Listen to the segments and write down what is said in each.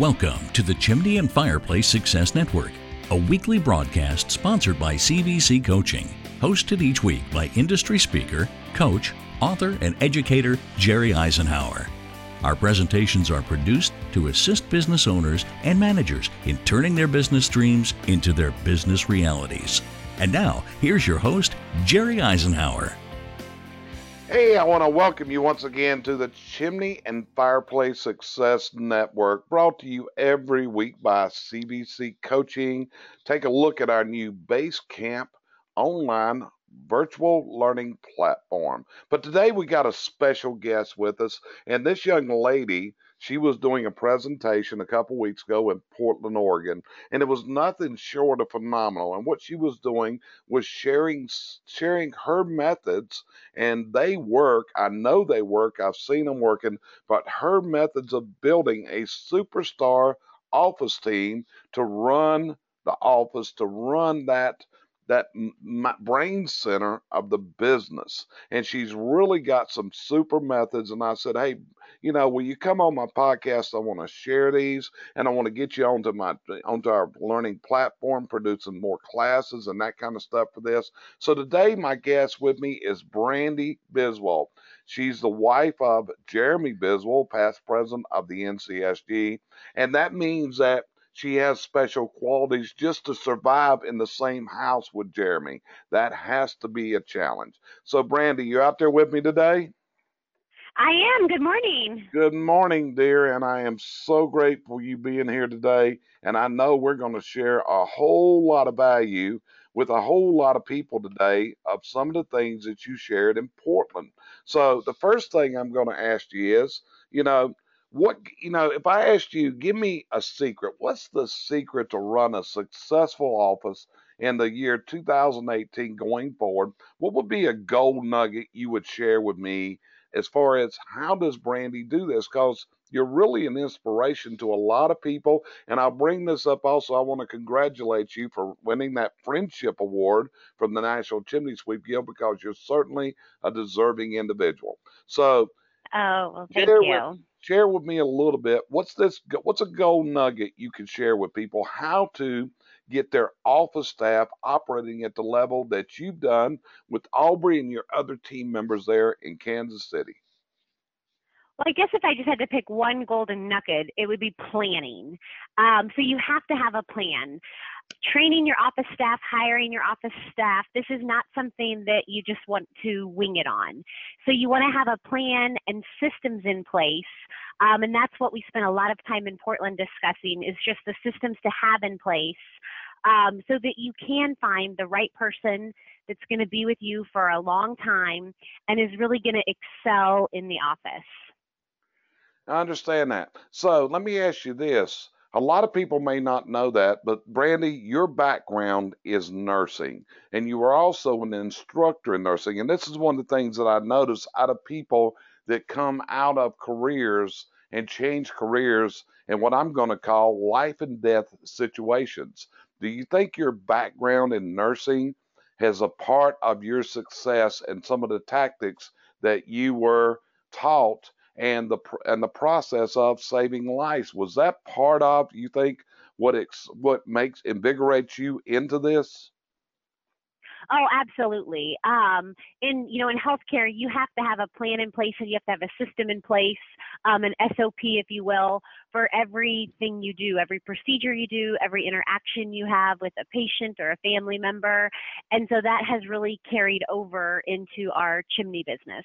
Welcome to the Chimney and Fireplace Success Network, a weekly broadcast sponsored by CVC Coaching, hosted each week by industry speaker, coach, author, and educator Jerry Isenhour. Our presentations are produced to assist business owners and managers in turning their business dreams into their business realities. And now, here's your host, Jerry Isenhour. Hey, I want to welcome you once again to the Chimney and Fireplace Success Network, brought to you every week by CVC Coaching. Take a look at our new Base Camp online virtual learning platform. But today we got a special guest with us, and this young lady she was doing a presentation a couple weeks ago in Portland, Oregon, and it was nothing short of phenomenal. And what she was doing was sharing sharing her methods, and they work. I know they work. I've seen them working, but her methods of building a superstar office team to run the office, to run that that brain center of the business. And she's really got some super methods. And I said, hey, you know, will you come on my podcast? I want to share these, and I want to get you onto my onto our learning platform, producing more classes and that kind of stuff for this. So today, my guest with me is Brandy Biswell. She's the wife of Jeremy Biswell, past president of the NCSG, and that means that she has special qualities just to survive in the same house with Jeremy. That has to be a challenge. So, Brandy, you're out there with me today? I am. Good morning. Good morning, dear. And I am so grateful you being here today. And I know we're going to share a whole lot of value with a whole lot of people today of some of the things that you shared in Portland. So, the first thing I'm going to ask you is, you know, what you know if i asked you give me a secret what's the secret to run a successful office in the year 2018 going forward? What would be a gold nugget you would share with me as far as how does brandy do this? Because you're really an inspiration to a lot of people and i'll bring this up also. I want to congratulate you for winning that friendship award from the national chimney sweep guild because you're certainly a deserving individual. So oh well thank you with, share with me a little bit. What's this? What's a gold nugget you can share with people? How to get their office staff operating at the level that you've done with Aubrey and your other team members there in Kansas City? Well, I guess if I just had to pick one golden nugget, it would be planning. Um, so you have to have a plan training your office staff, hiring your office staff, this is not something that you just want to wing it on. So you want to have a plan and systems in place. Um, and that's what we spent a lot of time in Portland discussing is just the systems to have in place um, so that you can find the right person that's going to be with you for a long time and is really going to excel in the office. I understand that. So let me ask you this. A lot of people may not know that, but Brandy, your background is nursing, and you are also an instructor in nursing. And this is one of the things that I notice out of people that come out of careers and change careers in what I'm going to call life and death situations. Do you think your background in nursing has a part of your success and some of the tactics that you were taught and the and the process of saving lives. Was that part of you think what ex, what makes invigorates you into this? Oh, absolutely. Um, in you know, in healthcare, you have to have a plan in place, and you have to have a system in place, um, an SOP, if you will, for everything you do, every procedure you do, every interaction you have with a patient or a family member, and so that has really carried over into our chimney business.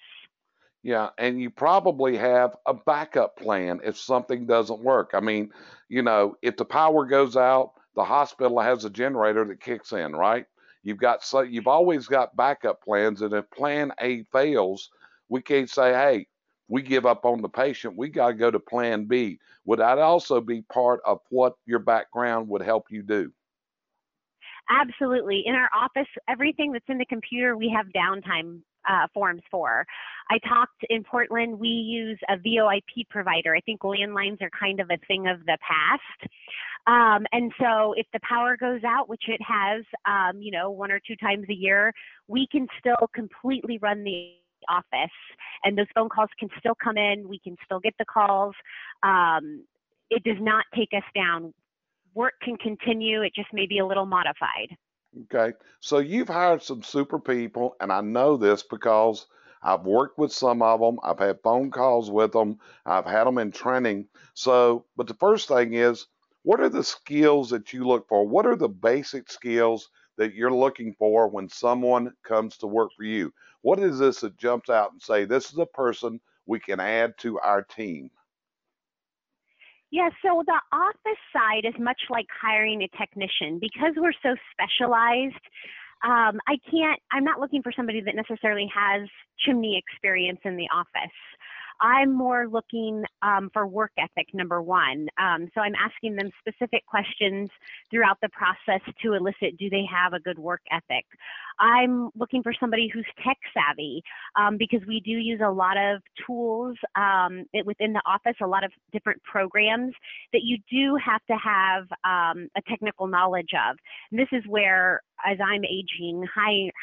Yeah, and you probably have a backup plan if something doesn't work. I mean, you know, if the power goes out, the hospital has a generator that kicks in, right? You've got so you've always got backup plans, and if plan A fails, we can't say, "Hey, we give up on the patient. We got to go to plan B." Would that also be part of what your background would help you do? Absolutely. In our office, everything that's in the computer, we have downtime uh, forms for. I talked in Portland, we use a VoIP provider. I think landlines are kind of a thing of the past. Um, and so if the power goes out, which it has, um, you know, one or two times a year, we can still completely run the office and those phone calls can still come in. We can still get the calls. Um, it does not take us down. Work can continue, it just may be a little modified. Okay. So you've hired some super people, and I know this because I've worked with some of them. I've had phone calls with them. I've had them in training. So, but the first thing is, what are the skills that you look for? What are the basic skills that you're looking for when someone comes to work for you? What is this that jumps out and say, this is a person we can add to our team? Yeah, so the office side is much like hiring a technician because we're so specialized. Um, I can't, I'm not looking for somebody that necessarily has chimney experience in the office. I'm more looking um, for work ethic, number one. Um, so I'm asking them specific questions throughout the process to elicit do they have a good work ethic? I'm looking for somebody who's tech savvy um, because we do use a lot of tools um, within the office, a lot of different programs that you do have to have um, a technical knowledge of. And this is where, as I'm aging,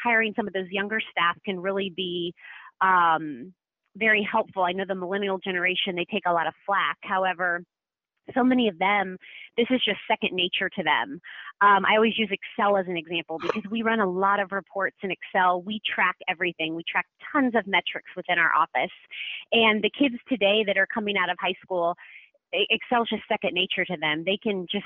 hiring some of those younger staff can really be um, very helpful. I know the millennial generation, they take a lot of flack. However, so many of them, this is just second nature to them. Um, I always use Excel as an example because we run a lot of reports in Excel. We track everything. We track tons of metrics within our office. And the kids today that are coming out of high school, Excel is just second nature to them. They can just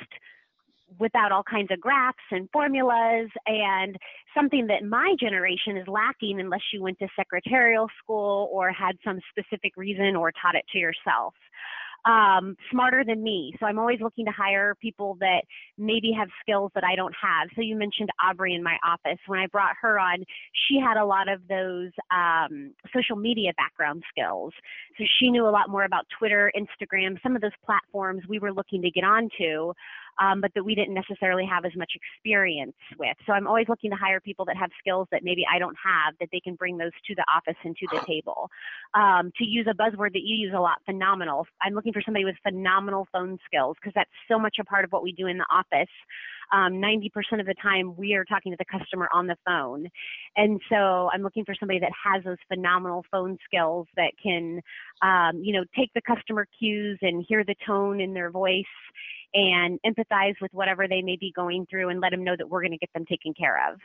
without all kinds of graphs and formulas and something that my generation is lacking unless you went to secretarial school or had some specific reason or taught it to yourself um, smarter than me. So I'm always looking to hire people that maybe have skills that I don't have. So you mentioned Aubrey in my office. When I brought her on, she had a lot of those um, social media background skills. So she knew a lot more about Twitter, Instagram, some of those platforms we were looking to get onto um, but that we didn't necessarily have as much experience with. So I'm always looking to hire people that have skills that maybe I don't have, that they can bring those to the office and to the table. Um, to use a buzzword that you use a lot, phenomenal. I'm looking for somebody with phenomenal phone skills because that's so much a part of what we do in the office. Um, 90% of the time we are talking to the customer on the phone. And so I'm looking for somebody that has those phenomenal phone skills that can, um, you know, take the customer cues and hear the tone in their voice and empathize with whatever they may be going through and let them know that we're going to get them taken care of.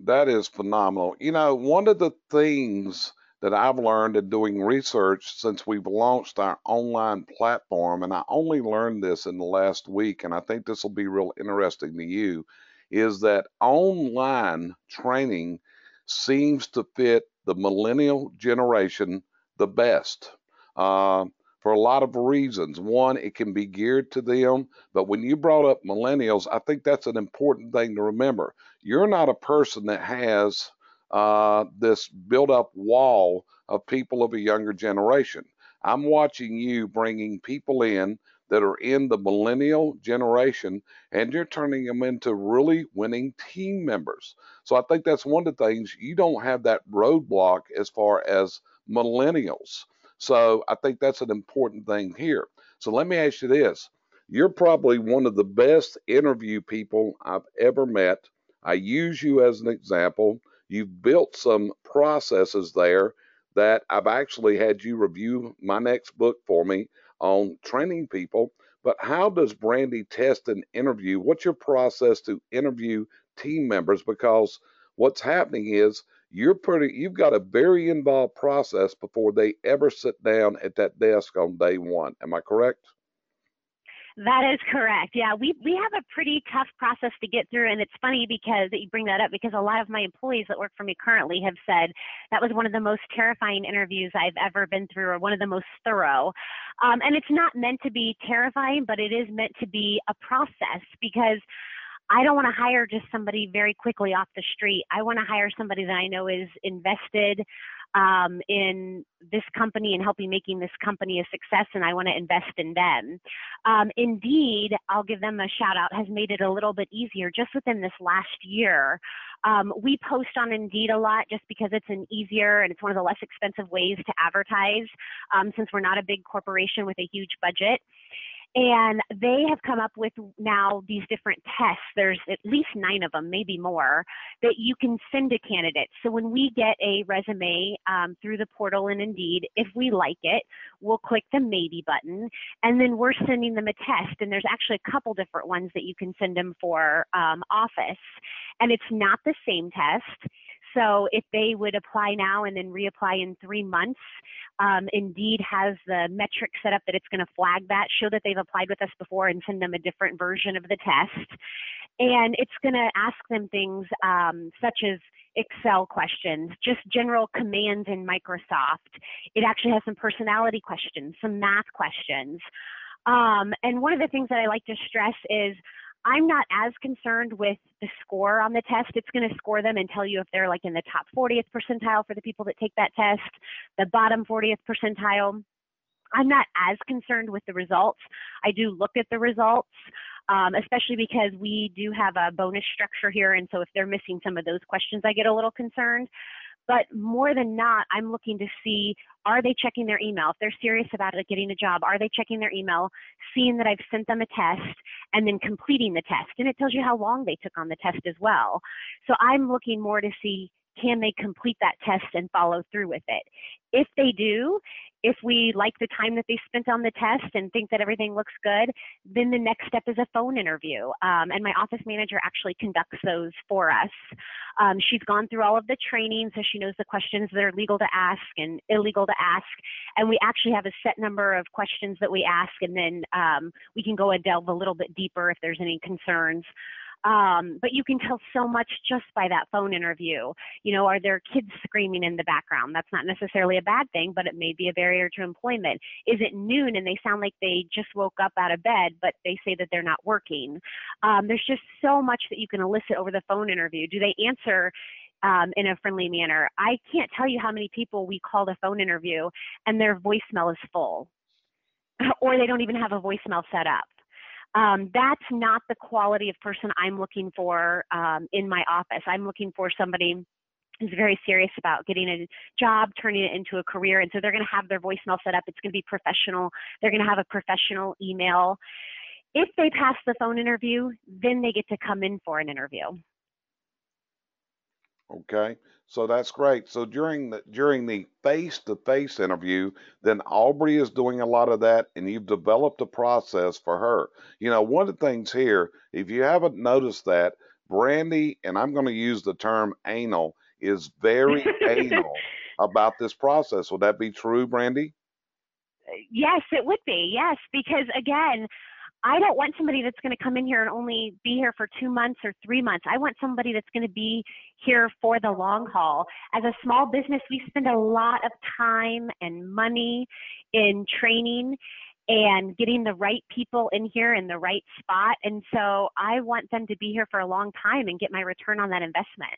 That is phenomenal. You know, one of the things that I've learned in doing research since we've launched our online platform, and I only learned this in the last week, and I think this will be real interesting to you, is that online training seems to fit the millennial generation the best. Uh, for a lot of reasons. One, it can be geared to them, but when you brought up millennials, I think that's an important thing to remember. You're not a person that has uh, this built up wall of people of a younger generation. I'm watching you bringing people in that are in the millennial generation and you're turning them into really winning team members. So I think that's one of the things you don't have that roadblock as far as millennials. So I think that's an important thing here. So let me ask you this. You're probably one of the best interview people I've ever met. I use you as an example. You've built some processes there that I've actually had you review my next book for me on training people. But how does Brandy test an interview? What's your process to interview team members? Because what's happening is you're pretty you've got a very involved process before they ever sit down at that desk on day one am i correct that is correct. Yeah, we we have a pretty tough process to get through, and it's funny because that you bring that up because a lot of my employees that work for me currently have said that was one of the most terrifying interviews I've ever been through, or one of the most thorough. Um, and it's not meant to be terrifying, but it is meant to be a process because I don't want to hire just somebody very quickly off the street. I want to hire somebody that I know is invested um, in this company and helping making this company a success, and I want to invest in them. Um, Indeed, I'll give them a shout out, has made it a little bit easier just within this last year. Um, we post on Indeed a lot just because it's an easier and it's one of the less expensive ways to advertise um, since we're not a big corporation with a huge budget. And they have come up with now these different tests. There's at least nine of them, maybe more, that you can send to candidates. So when we get a resume um, through the portal and Indeed, if we like it, we'll click the maybe button, and then we're sending them a test. And there's actually a couple different ones that you can send them for um, office. And it's not the same test. So if they would apply now and then reapply in three months, um, Indeed has the metric set up that it's going to flag that, show that they've applied with us before, and send them a different version of the test. And it's going to ask them things um, such as Excel questions, just general commands in Microsoft. It actually has some personality questions, some math questions. Um, and one of the things that I like to stress is I'm not as concerned with the score on the test. It's going to score them and tell you if they're like in the top 40th percentile for the people that take that test, the bottom 40th percentile. I'm not as concerned with the results. I do look at the results, um, especially because we do have a bonus structure here. And so if they're missing some of those questions, I get a little concerned. But more than not, I'm looking to see are they checking their email? If they're serious about it, getting a job, are they checking their email, seeing that I've sent them a test, and then completing the test? And it tells you how long they took on the test as well. So I'm looking more to see can they complete that test and follow through with it? If they do, if we like the time that they spent on the test and think that everything looks good, then the next step is a phone interview. Um, and my office manager actually conducts those for us. Um, she's gone through all of the training, so she knows the questions that are legal to ask and illegal to ask. And we actually have a set number of questions that we ask, and then um, we can go and delve a little bit deeper if there's any concerns. Um, but you can tell so much just by that phone interview. You know, are there kids screaming in the background? That's not necessarily a bad thing, but it may be a barrier to employment. Is it noon and they sound like they just woke up out of bed, but they say that they're not working? Um, there's just so much that you can elicit over the phone interview. Do they answer? Um, in a friendly manner. I can't tell you how many people we call the phone interview and their voicemail is full, or they don't even have a voicemail set up um, that's not the quality of person I'm looking for um, in my office. I'm looking for somebody who's very serious about getting a job, turning it into a career. And so they're going to have their voicemail set up. It's going to be professional. They're going to have a professional email. If they pass the phone interview, then they get to come in for an interview. Okay, so that's great. So during the during the face-to-face interview, then Aubrey is doing a lot of that, and you've developed a process for her. You know, one of the things here, if you haven't noticed that, Brandy, and I'm going to use the term anal, is very anal about this process. Would that be true, Brandy? Yes, it would be. Yes, because again, I don't want somebody that's going to come in here and only be here for two months or three months. I want somebody that's going to be here for the long haul. As a small business, we spend a lot of time and money in training and getting the right people in here in the right spot. And so I want them to be here for a long time and get my return on that investment.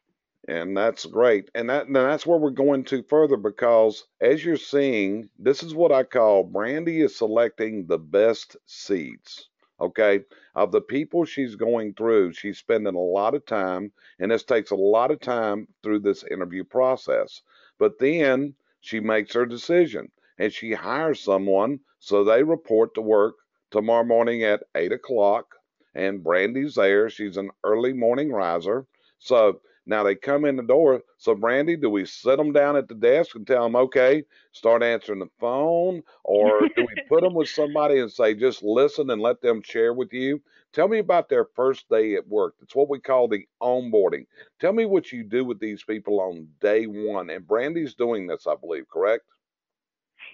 And that's great. And that that's where we're going to further because as you're seeing, this is what I call Brandy is selecting the best seeds okay, of the people she's going through. She's spending a lot of time, and this takes a lot of time through this interview process. But then she makes her decision and she hires someone so they report to work tomorrow morning at 8 o'clock. And Brandy's there. She's an early morning riser. So now they come in the door. So, Brandy, do we sit them down at the desk and tell them, okay, start answering the phone? Or do we put them with somebody and say, just listen and let them share with you? Tell me about their first day at work. It's what we call the onboarding. Tell me what you do with these people on day one. And Brandy's doing this, I believe, correct?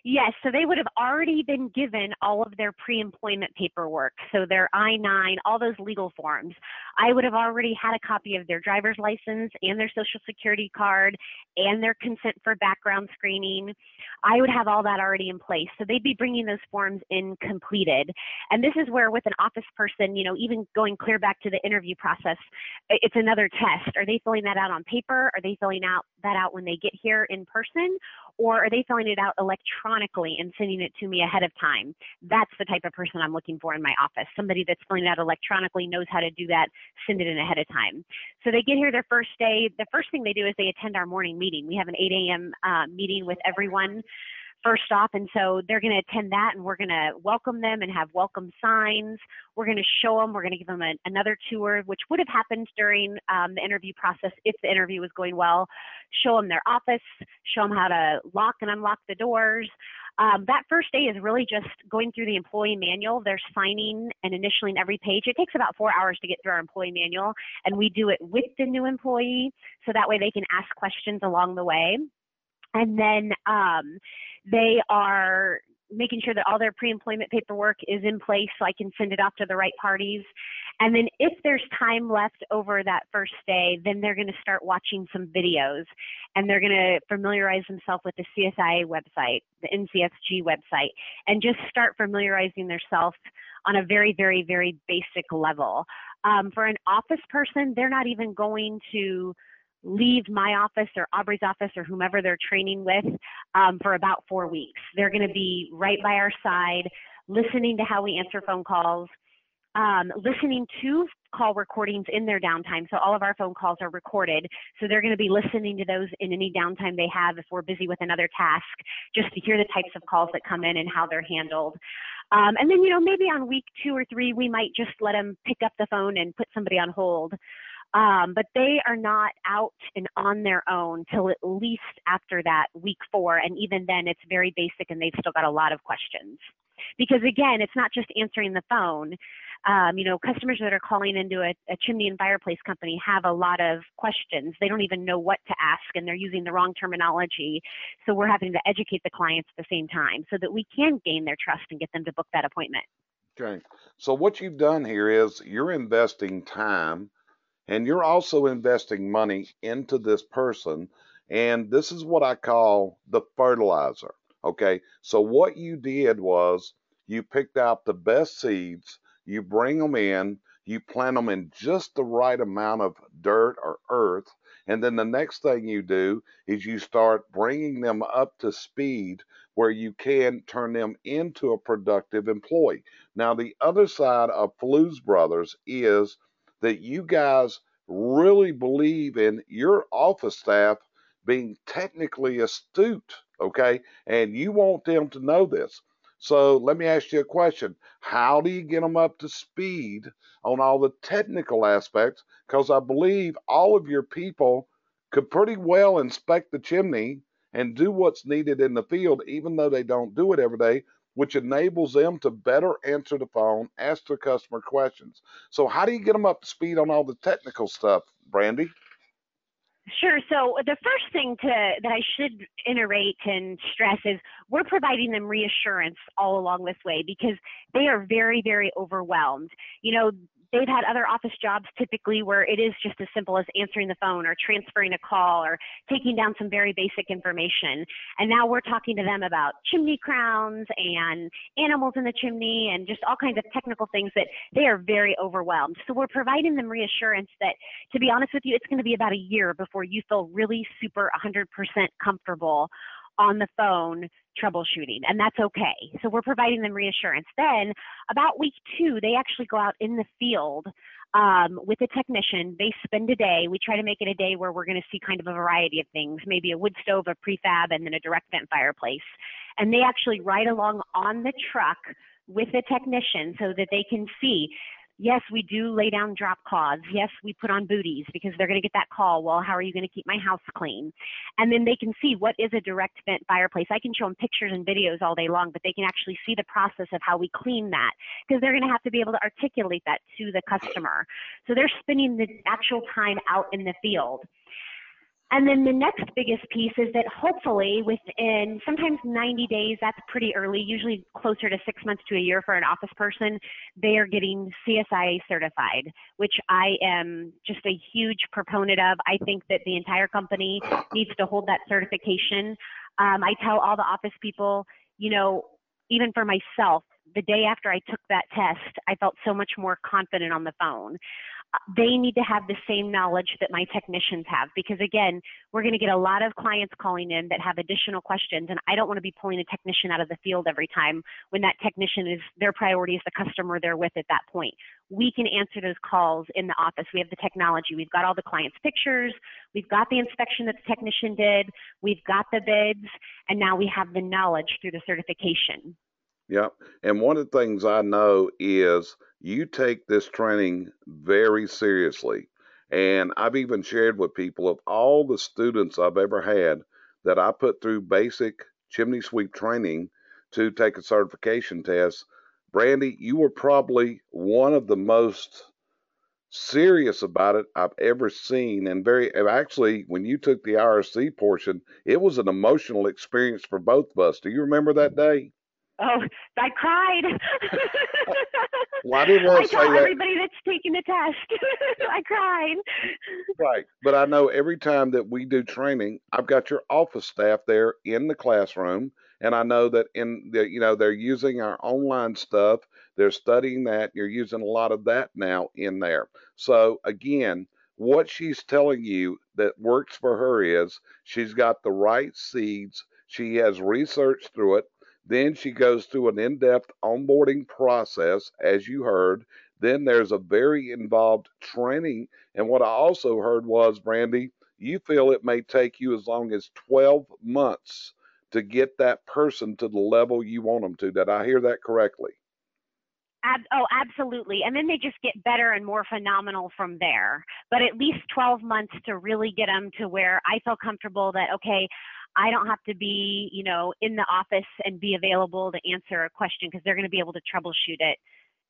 Yes, so they would have already been given all of their pre employment paperwork. So their I 9, all those legal forms. I would have already had a copy of their driver's license and their social security card and their consent for background screening. I would have all that already in place. So they'd be bringing those forms in completed. And this is where, with an office person, you know, even going clear back to the interview process, it's another test. Are they filling that out on paper? Are they filling out that out when they get here in person? Or are they filling it out electronically and sending it to me ahead of time? That's the type of person I'm looking for in my office. Somebody that's filling it out electronically, knows how to do that, send it in ahead of time. So they get here their first day. The first thing they do is they attend our morning meeting. We have an 8 a.m. Uh, meeting with everyone first off. And so they're going to attend that and we're going to welcome them and have welcome signs. We're going to show them, we're going to give them a, another tour, which would have happened during um, the interview process if the interview was going well. Show them their office, show them how to lock and unlock the doors. Um, that first day is really just going through the employee manual. They're signing and initialing every page. It takes about four hours to get through our employee manual, and we do it with the new employee so that way they can ask questions along the way. And then um, they are making sure that all their pre-employment paperwork is in place so I can send it off to the right parties. And then if there's time left over that first day, then they're going to start watching some videos and they're going to familiarize themselves with the CSIA website, the NCSG website, and just start familiarizing themselves on a very, very, very basic level. Um, for an office person, they're not even going to leave my office or Aubrey's office or whomever they're training with um, for about four weeks. They're going to be right by our side, listening to how we answer phone calls, um, listening to call recordings in their downtime. So all of our phone calls are recorded. So they're going to be listening to those in any downtime they have if we're busy with another task, just to hear the types of calls that come in and how they're handled. Um, and then, you know, maybe on week two or three, we might just let them pick up the phone and put somebody on hold. Um, but they are not out and on their own till at least after that week four. And even then, it's very basic and they've still got a lot of questions. Because again, it's not just answering the phone. Um, you know, customers that are calling into a, a, chimney and fireplace company have a lot of questions. They don't even know what to ask and they're using the wrong terminology. So we're having to educate the clients at the same time so that we can gain their trust and get them to book that appointment. Okay. So what you've done here is you're investing time and you're also investing money into this person. And this is what I call the fertilizer. Okay. So what you did was you picked out the best seeds, you bring them in, you plant them in just the right amount of dirt or earth. And then the next thing you do is you start bringing them up to speed where you can turn them into a productive employee. Now, the other side of Flues Brothers is that you guys really believe in your office staff being technically astute, okay? And you want them to know this. So let me ask you a question. How do you get them up to speed on all the technical aspects? Because I believe all of your people could pretty well inspect the chimney and do what's needed in the field, even though they don't do it every day, which enables them to better answer the phone, ask their customer questions. So, how do you get them up to speed on all the technical stuff, Brandy? Sure. So the first thing to that I should iterate and stress is we're providing them reassurance all along this way because they are very, very overwhelmed. You know, they've had other office jobs typically where it is just as simple as answering the phone or transferring a call or taking down some very basic information. And now we're talking to them about chimney crowns and animals in the chimney and just all kinds of technical things that they are very overwhelmed. So we're providing them reassurance that, to be honest with you, it's going to be about a year before you feel really super 100% comfortable on the phone troubleshooting, and that's okay. So we're providing them reassurance. Then, about week two, they actually go out in the field um, with a technician. They spend a day. We try to make it a day where we're going to see kind of a variety of things, maybe a wood stove, a prefab, and then a direct vent fireplace. And they actually ride along on the truck with a technician so that they can see yes, we do lay down drop cloths. Yes, we put on booties because they're going to get that call. Well, how are you going to keep my house clean? And then they can see what is a direct vent fireplace. I can show them pictures and videos all day long, but they can actually see the process of how we clean that because they're going to have to be able to articulate that to the customer. So they're spending the actual time out in the field. And then the next biggest piece is that hopefully within sometimes 90 days, that's pretty early, usually closer to six months to a year for an office person, they are getting CSIA certified, which I am just a huge proponent of. I think that the entire company needs to hold that certification. Um, I tell all the office people, you know, even for myself, the day after I took that test, I felt so much more confident on the phone. They need to have the same knowledge that my technicians have because again we're going to get a lot of clients calling in that have additional questions and i don't want to be pulling a technician out of the field every time when that technician is their priority is the customer they're with at that point. We can answer those calls in the office. We have the technology. We've got all the clients pictures. We've got the inspection that the technician did. We've got the bids and now we have the knowledge through the certification. Yep. And one of the things I know is you take this training very seriously. And I've even shared with people of all the students I've ever had that I put through basic chimney sweep training to take a certification test. Brandy, you were probably one of the most serious about it I've ever seen. And very actually, when you took the IRC portion, it was an emotional experience for both of us. Do you remember that day? Oh, I cried. didn't want I say that. everybody that's taking the test. I cried. Right. But I know every time that we do training, I've got your office staff there in the classroom. And I know that in the, you know, they're using our online stuff. They're studying that. You're using a lot of that now in there. So again, what she's telling you that works for her is she's got the right seeds. She has researched through it. Then she goes through an in depth onboarding process, as you heard. Then there's a very involved training. And what I also heard was, Brandy, you feel it may take you as long as 12 months to get that person to the level you want them to. Did I hear that correctly? Ab- oh, absolutely. And then they just get better and more phenomenal from there. But at least 12 months to really get them to where I feel comfortable that, okay, I don't have to be, you know, in the office and be available to answer a question because they're going to be able to troubleshoot it,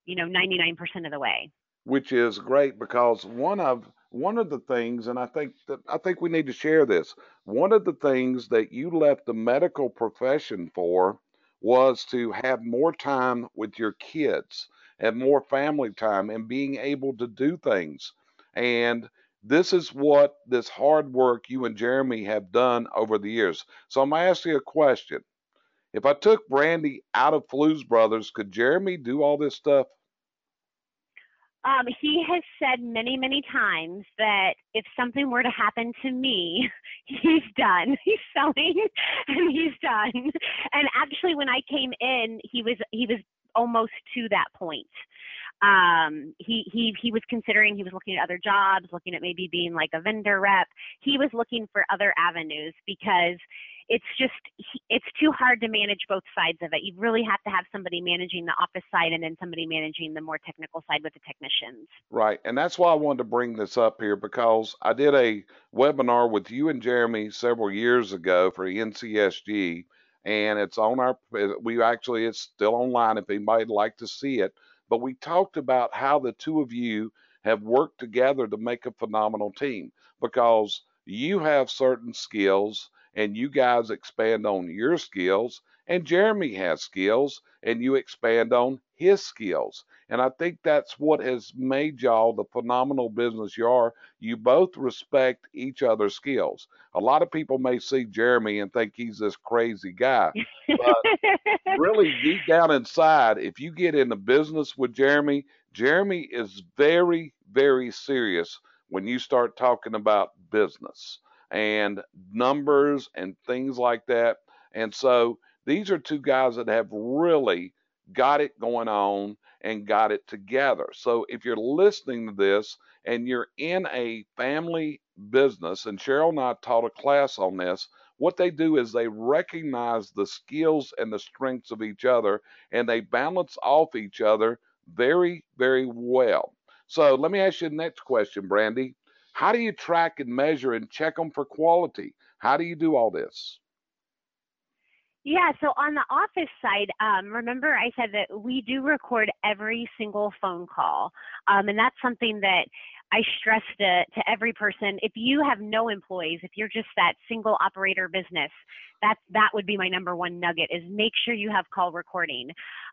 you know, 99% of the way. Which is great because one of one of the things, and I think that I think we need to share this. One of the things that you left the medical profession for was to have more time with your kids and more family time and being able to do things. And this is what this hard work you and Jeremy have done over the years. So I'm going to ask you a question. If I took Brandy out of Flues Brothers, could Jeremy do all this stuff? Um, he has said many, many times that if something were to happen to me, he's done. He's selling and he's done. And actually, when I came in, he was he was almost to that point um, he he he was considering he was looking at other jobs, looking at maybe being like a vendor rep. He was looking for other avenues because it's just it's too hard to manage both sides of it. You really have to have somebody managing the office side and then somebody managing the more technical side with the technicians. Right, and that's why I wanted to bring this up here because I did a webinar with you and Jeremy several years ago for NCSG, and it's on our. We actually it's still online if anybody'd like to see it but we talked about how the two of you have worked together to make a phenomenal team because you have certain skills and you guys expand on your skills and Jeremy has skills and you expand on his skills. And I think that's what has made y'all the phenomenal business you are. You both respect each other's skills. A lot of people may see Jeremy and think he's this crazy guy. But really, deep down inside, if you get into business with Jeremy, Jeremy is very, very serious when you start talking about business and numbers and things like that. And so these are two guys that have really got it going on and got it together. So if you're listening to this and you're in a family business, and Cheryl and I taught a class on this, what they do is they recognize the skills and the strengths of each other and they balance off each other very, very well. So let me ask you the next question, Brandy. How do you track and measure and check them for quality? How do you do all this? Yeah, so on the office side, um, remember I said that we do record every single phone call. Um, and that's something that I stress to, to every person. If you have no employees, if you're just that single operator business, that, that would be my number one nugget is make sure you have call recording.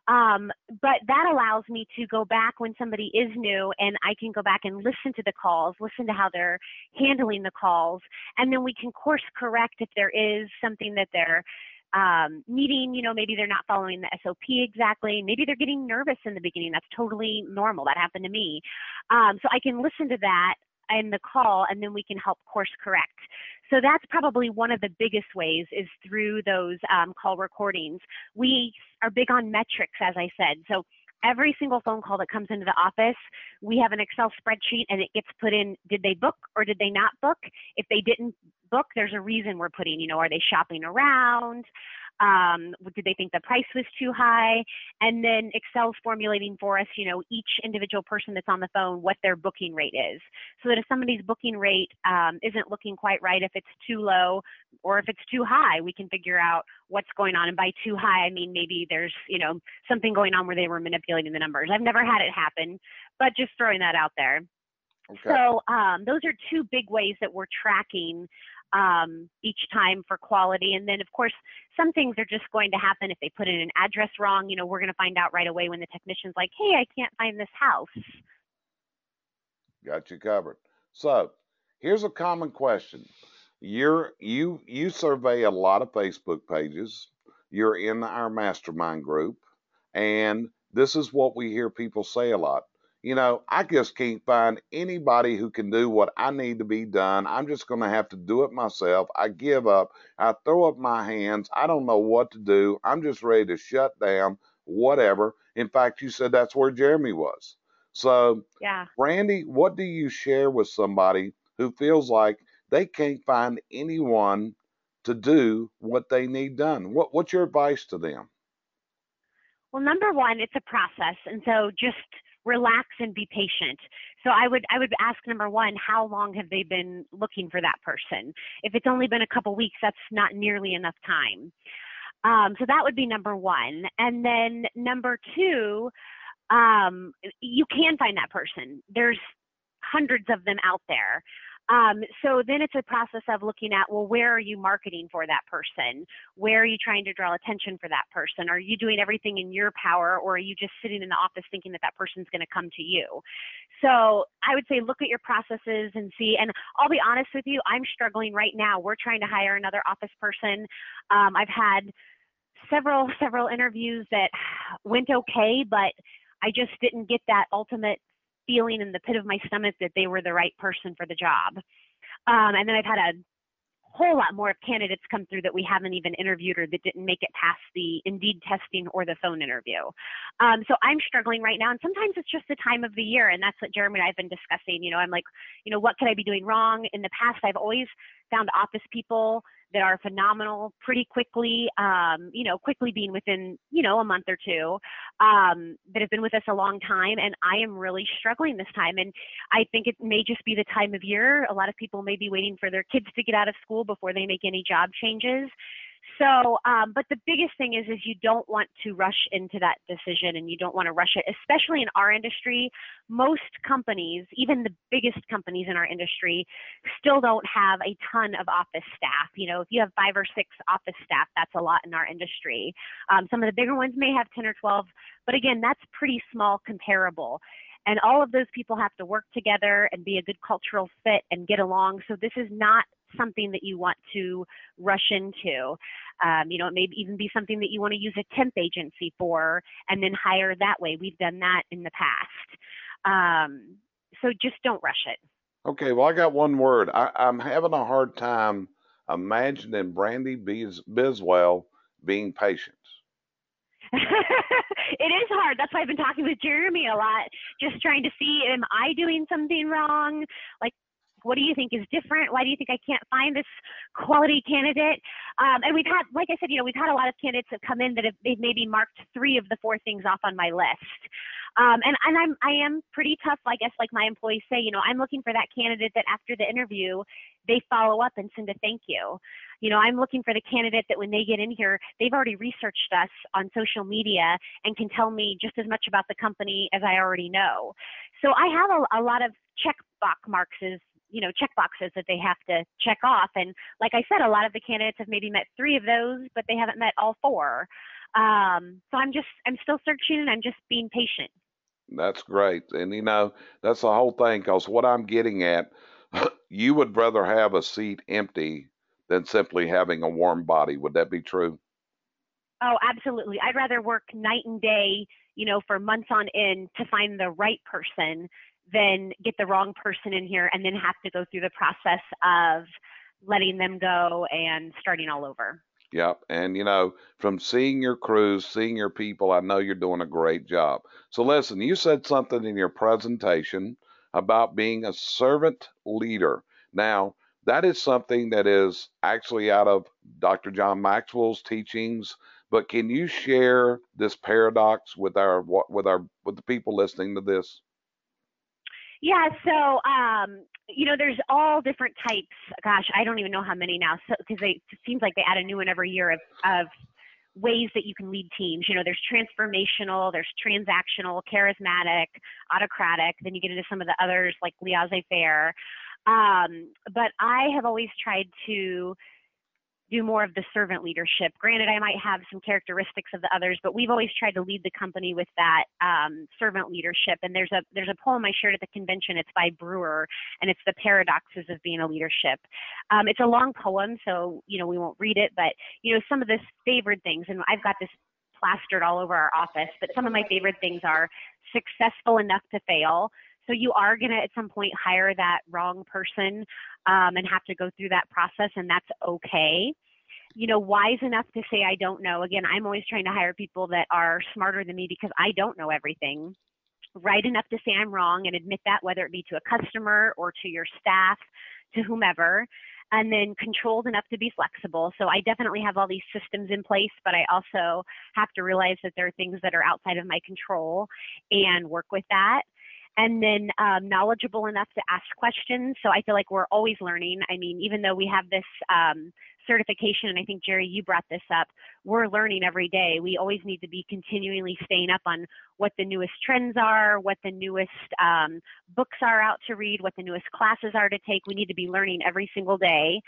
Um, but that allows me to go back when somebody is new and I can go back and listen to the calls, listen to how they're handling the calls, and then we can course correct if there is something that they're um, meeting, you know, maybe they're not following the SOP exactly. Maybe they're getting nervous in the beginning. That's totally normal. That happened to me. Um, so I can listen to that in the call and then we can help course correct. So that's probably one of the biggest ways is through those um, call recordings. We are big on metrics, as I said. So every single phone call that comes into the office, we have an Excel spreadsheet and it gets put in did they book or did they not book? If they didn't book, there's a reason we're putting, you know, are they shopping around? Um, did they think the price was too high? And then Excel's formulating for us, you know, each individual person that's on the phone, what their booking rate is. So that if somebody's booking rate um, isn't looking quite right, if it's too low or if it's too high, we can figure out what's going on. And by too high, I mean maybe there's, you know, something going on where they were manipulating the numbers. I've never had it happen, but just throwing that out there. Okay. So um, those are two big ways that we're tracking um, each time for quality. And then, of course, some things are just going to happen if they put in an address wrong. You know, we're going to find out right away when the technician's like, hey, I can't find this house. Got you covered. So here's a common question. You're you you survey a lot of Facebook pages. You're in our mastermind group, and this is what we hear people say a lot you know, I just can't find anybody who can do what I need to be done. I'm just going to have to do it myself. I give up. I throw up my hands. I don't know what to do. I'm just ready to shut down, whatever. In fact, you said that's where Jeremy was. So, yeah. Brandy, what do you share with somebody who feels like they can't find anyone to do what they need done? What, what's your advice to them? Well, number one, it's a process. And so just relax and be patient. So I would I would ask number one, how long have they been looking for that person? If it's only been a couple weeks, that's not nearly enough time. Um, so that would be number one. And then number two, um, you can find that person. There's hundreds of them out there. Um, so then it's a process of looking at, well, where are you marketing for that person? Where are you trying to draw attention for that person? Are you doing everything in your power or are you just sitting in the office thinking that that person's going to come to you? So I would say look at your processes and see. And I'll be honest with you, I'm struggling right now. We're trying to hire another office person. Um, I've had several, several interviews that went okay, but I just didn't get that ultimate feeling in the pit of my stomach that they were the right person for the job. Um, and then I've had a whole lot more of candidates come through that we haven't even interviewed or that didn't make it past the Indeed testing or the phone interview. Um, so I'm struggling right now, and sometimes it's just the time of the year, and that's what Jeremy and I have been discussing. You know, I'm like, you know, what could I be doing wrong? In the past, I've always found office people that are phenomenal pretty quickly, um, you know, quickly being within, you know, a month or two, um, that have been with us a long time. And I am really struggling this time. And I think it may just be the time of year. A lot of people may be waiting for their kids to get out of school before they make any job changes. So, um, but the biggest thing is, is you don't want to rush into that decision, and you don't want to rush it, especially in our industry. Most companies, even the biggest companies in our industry, still don't have a ton of office staff. You know, if you have five or six office staff, that's a lot in our industry. Um, some of the bigger ones may have 10 or 12, but again, that's pretty small comparable. And all of those people have to work together and be a good cultural fit and get along. So this is not something that you want to rush into. Um, you know, it may even be something that you want to use a temp agency for and then hire that way. We've done that in the past. Um, so just don't rush it. Okay, well, I got one word. I, am having a hard time imagining Brandy Bis- Biswell being patient. it is hard. That's why I've been talking with Jeremy a lot, just trying to see am I doing something wrong? Like, what do you think is different? Why do you think I can't find this quality candidate? Um, and we've had, like I said, you know, we've had a lot of candidates that come in that have they've maybe marked three of the four things off on my list. Um, and and I'm I am pretty tough, I guess, like my employees say. You know, I'm looking for that candidate that after the interview, they follow up and send a thank you. You know, I'm looking for the candidate that when they get in here, they've already researched us on social media and can tell me just as much about the company as I already know. So I have a, a lot of check box marks you know check boxes that they have to check off and like i said a lot of the candidates have maybe met three of those but they haven't met all four um, so i'm just i'm still searching and i'm just being patient that's great and you know that's the whole thing because what i'm getting at you would rather have a seat empty than simply having a warm body. Would that be true? Oh, absolutely. I'd rather work night and day, you know, for months on end to find the right person than get the wrong person in here and then have to go through the process of letting them go and starting all over. Yep. And, you know, from seeing your crews, seeing your people, I know you're doing a great job. So, listen, you said something in your presentation about being a servant leader. Now, that is something that is actually out of Dr. John Maxwell's teachings. But can you share this paradox with our with our with the people listening to this? Yeah, so um, you know, there's all different types. Gosh, I don't even know how many now, because so, it seems like they add a new one every year of of ways that you can lead teams. You know, there's transformational, there's transactional, charismatic, autocratic. Then you get into some of the others like laissez-faire. Um, but I have always tried to do more of the servant leadership. Granted, I might have some characteristics of the others, but we've always tried to lead the company with that um, servant leadership. And there's a there's a poem I shared at the convention. It's by Brewer, and it's the paradoxes of being a leadership. Um, it's a long poem, so you know we won't read it, but you know some of the favorite things, and I've got this plastered all over our office. But some of my favorite things are successful enough to fail. So you are going to at some point hire that wrong person um, and have to go through that process, and that's okay. You know, wise enough to say I don't know. Again, I'm always trying to hire people that are smarter than me because I don't know everything. Right enough to say I'm wrong and admit that, whether it be to a customer or to your staff, to whomever and then controlled enough to be flexible. So I definitely have all these systems in place, but I also have to realize that there are things that are outside of my control and work with that and then um, knowledgeable enough to ask questions. So I feel like we're always learning. I mean, even though we have this um, certification, and I think Jerry, you brought this up, we're learning every day. We always need to be continually staying up on what the newest trends are, what the newest um, books are out to read, what the newest classes are to take. We need to be learning every single day.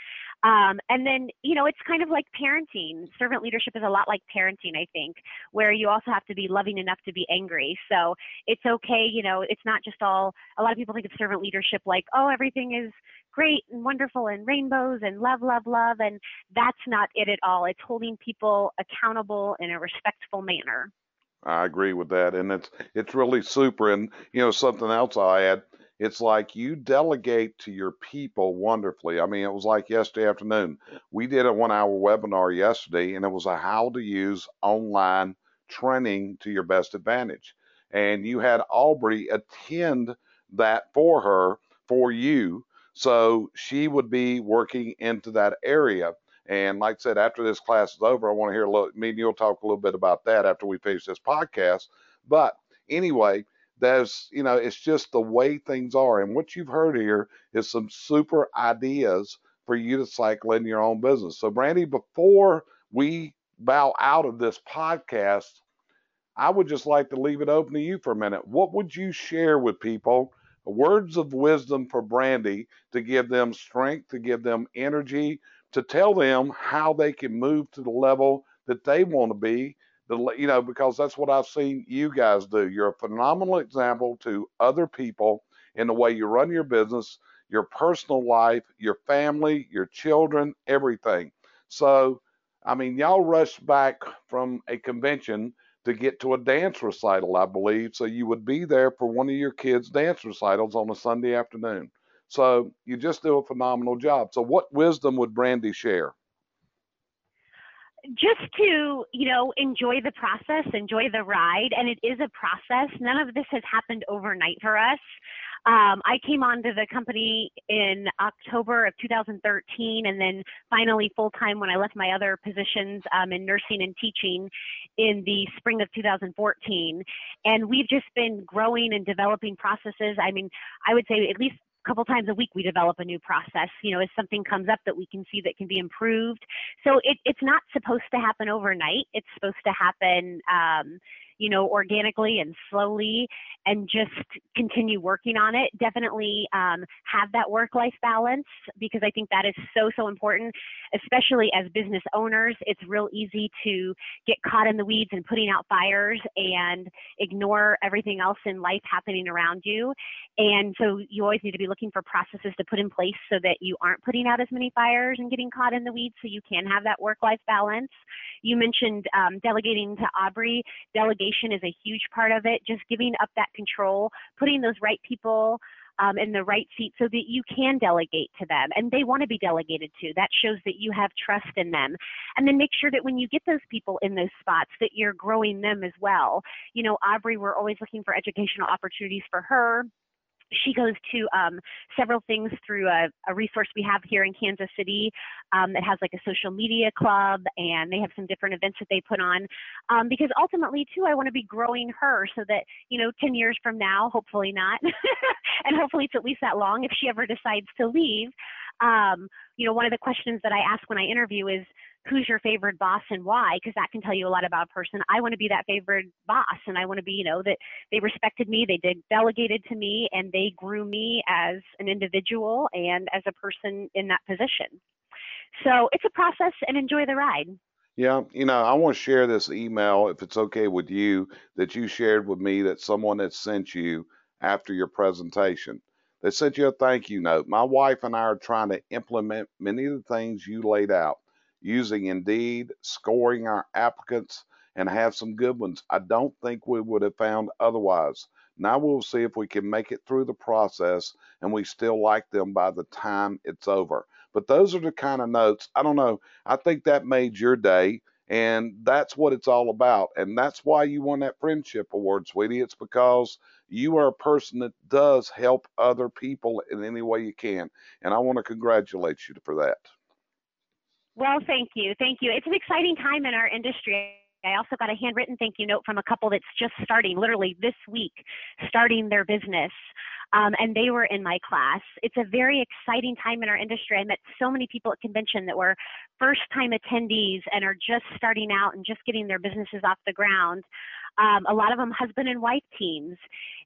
Um, and then, you know, it's kind of like parenting. Servant leadership is a lot like parenting, I think, where you also have to be loving enough to be angry. So it's okay, you know, it's not just all, a lot of people think of servant leadership like, oh, everything is great and wonderful and rainbows and love, love, love. And that's not it at all. It's holding people accountable in a respectful manner. I agree with that, and it's it's really super. And you know, something else I add, it's like you delegate to your people wonderfully. I mean, it was like yesterday afternoon. We did a one-hour webinar yesterday, and it was a how to use online training to your best advantage. And you had Aubrey attend that for her for you, so she would be working into that area. And like I said, after this class is over, I want to hear a little, me and you'll talk a little bit about that after we finish this podcast. But anyway, there's, you know, it's just the way things are. And what you've heard here is some super ideas for you to cycle in your own business. So, Brandy, before we bow out of this podcast, I would just like to leave it open to you for a minute. What would you share with people? Words of wisdom for Brandy to give them strength, to give them energy, to tell them how they can move to the level that they want to be. The, you know, because that's what I've seen you guys do. You're a phenomenal example to other people in the way you run your business, your personal life, your family, your children, everything. So, I mean, y'all rushed back from a convention to get to a dance recital, I believe. So you would be there for one of your kids' dance recitals on a Sunday afternoon. So you just do a phenomenal job. So what wisdom would Brandy share? Just to, you know, enjoy the process, enjoy the ride. And it is a process. None of this has happened overnight for us. Um, I came onto the company in October of 2013 and then finally full time when I left my other positions um, in nursing and teaching in the spring of 2014. And we've just been growing and developing processes. I mean, I would say at least couple times a week we develop a new process you know if something comes up that we can see that can be improved. So it, it's not supposed to happen overnight. It's supposed to happen um, you know, organically and slowly and just continue working on it. Definitely um, have that work life balance because I think that is so, so important, especially as business owners. It's real easy to get caught in the weeds and putting out fires and ignore everything else in life happening around you. And so you always need to be looking for processes to put in place so that you aren't putting out as many fires and getting caught in the weeds so you can have that work life balance. You mentioned um, delegating to Aubrey. Delegation is a huge part of it, just giving up that control, putting those right people um, in the right seat so that you can delegate to them and they want to be delegated to. That shows that you have trust in them. And then make sure that when you get those people in those spots that you're growing them as well. You know, Aubrey, we're always looking for educational opportunities for her she goes to um, several things through a, a, resource we have here in Kansas City um, that has like a social media club, and they have some different events that they put on. Um, because ultimately, too, I want to be growing her so that you know, 10 years from now, hopefully not, and hopefully it's at least that long if she ever decides to leave. Um, you know, one of the questions that I ask when I interview is, who's your favorite boss and why? Because that can tell you a lot about a person. I want to be that favorite boss and i want to be you know that they respected me they did delegated to me and they grew me as an individual and as a person in that position. So it's a process and enjoy the ride. Yeah, you know, I want to share this email, if it's okay with you, that you shared with me that someone had sent you after your presentation. They sent you a thank you note. My wife and I are trying to implement many of the things you laid out using Indeed, scoring our applicants, and have some good ones I don't think we would have found otherwise. Now we'll see if we can make it through the process and we still like them by the time it's over. But those are the kind of notes. I don't know. I think that made your day. And that's what it's all about. And that's why you won that friendship award, sweetie. It's because you are a person that does help other people in any way you can. And I want to congratulate you for that. Well, thank you. Thank you. It's an exciting time in our industry. I also got a handwritten thank you note from a couple that's just starting, literally this week, starting their business. Um, and they were in my class. It's a very exciting time in our industry. I met so many people at convention that were first time attendees and are just starting out and just getting their businesses off the ground. Um, a lot of them husband and wife teams.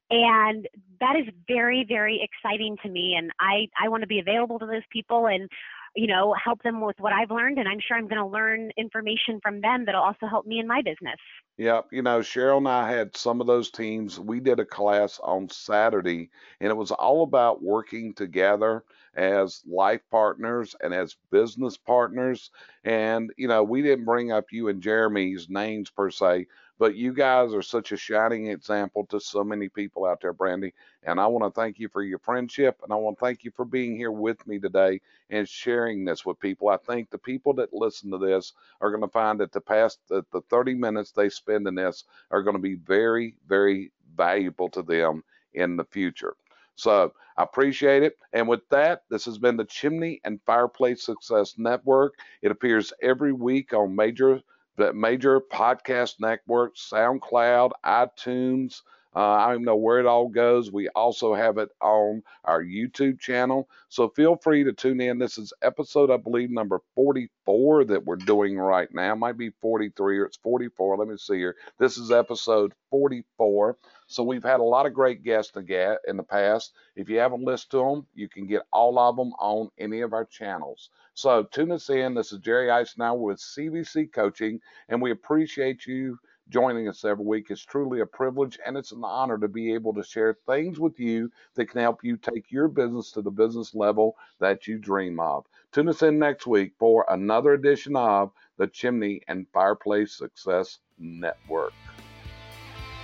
And that is very, very exciting to me. And I, I want to be available to those people. And you know, help them with what I've learned, and I'm sure I'm going to learn information from them that'll also help me in my business. Yeah, you know, Cheryl and I had some of those teams. We did a class on Saturday, and it was all about working together as life partners and as business partners. And, you know, we didn't bring up you and Jeremy's names per se, but you guys are such a shining example to so many people out there, Brandy. And I want to thank you for your friendship, and I want to thank you for being here with me today and sharing this with people. I think the people that listen to this are going to find that the past the, the 30 minutes they spend in this are going to be very, very valuable to them in the future. So I appreciate it. And with that, this has been the Chimney and Fireplace Success Network. It appears every week on major major podcast networks, SoundCloud, iTunes. Uh, I don't know where it all goes. We also have it on our YouTube channel. So feel free to tune in. This is episode, I believe, number 44 that we're doing right now. It might be 43 or it's 44. Let me see here. This is episode 44. So we've had a lot of great guests in the past. If you haven't listened to them, you can get all of them on any of our channels. So tune us in. This is Jerry Isenhour with CVC Coaching, and we appreciate you joining us every week. It's truly a privilege and it's an honor to be able to share things with you that can help you take your business to the business level that you dream of. Tune us in next week for another edition of the Chimney and Fireplace Success Network.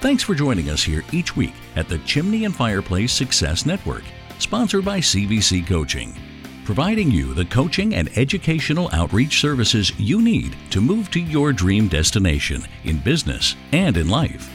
Thanks for joining us here each week at the Chimney and Fireplace Success Network, sponsored by CVC Coaching, providing you the coaching and educational outreach services you need to move to your dream destination in business and in life.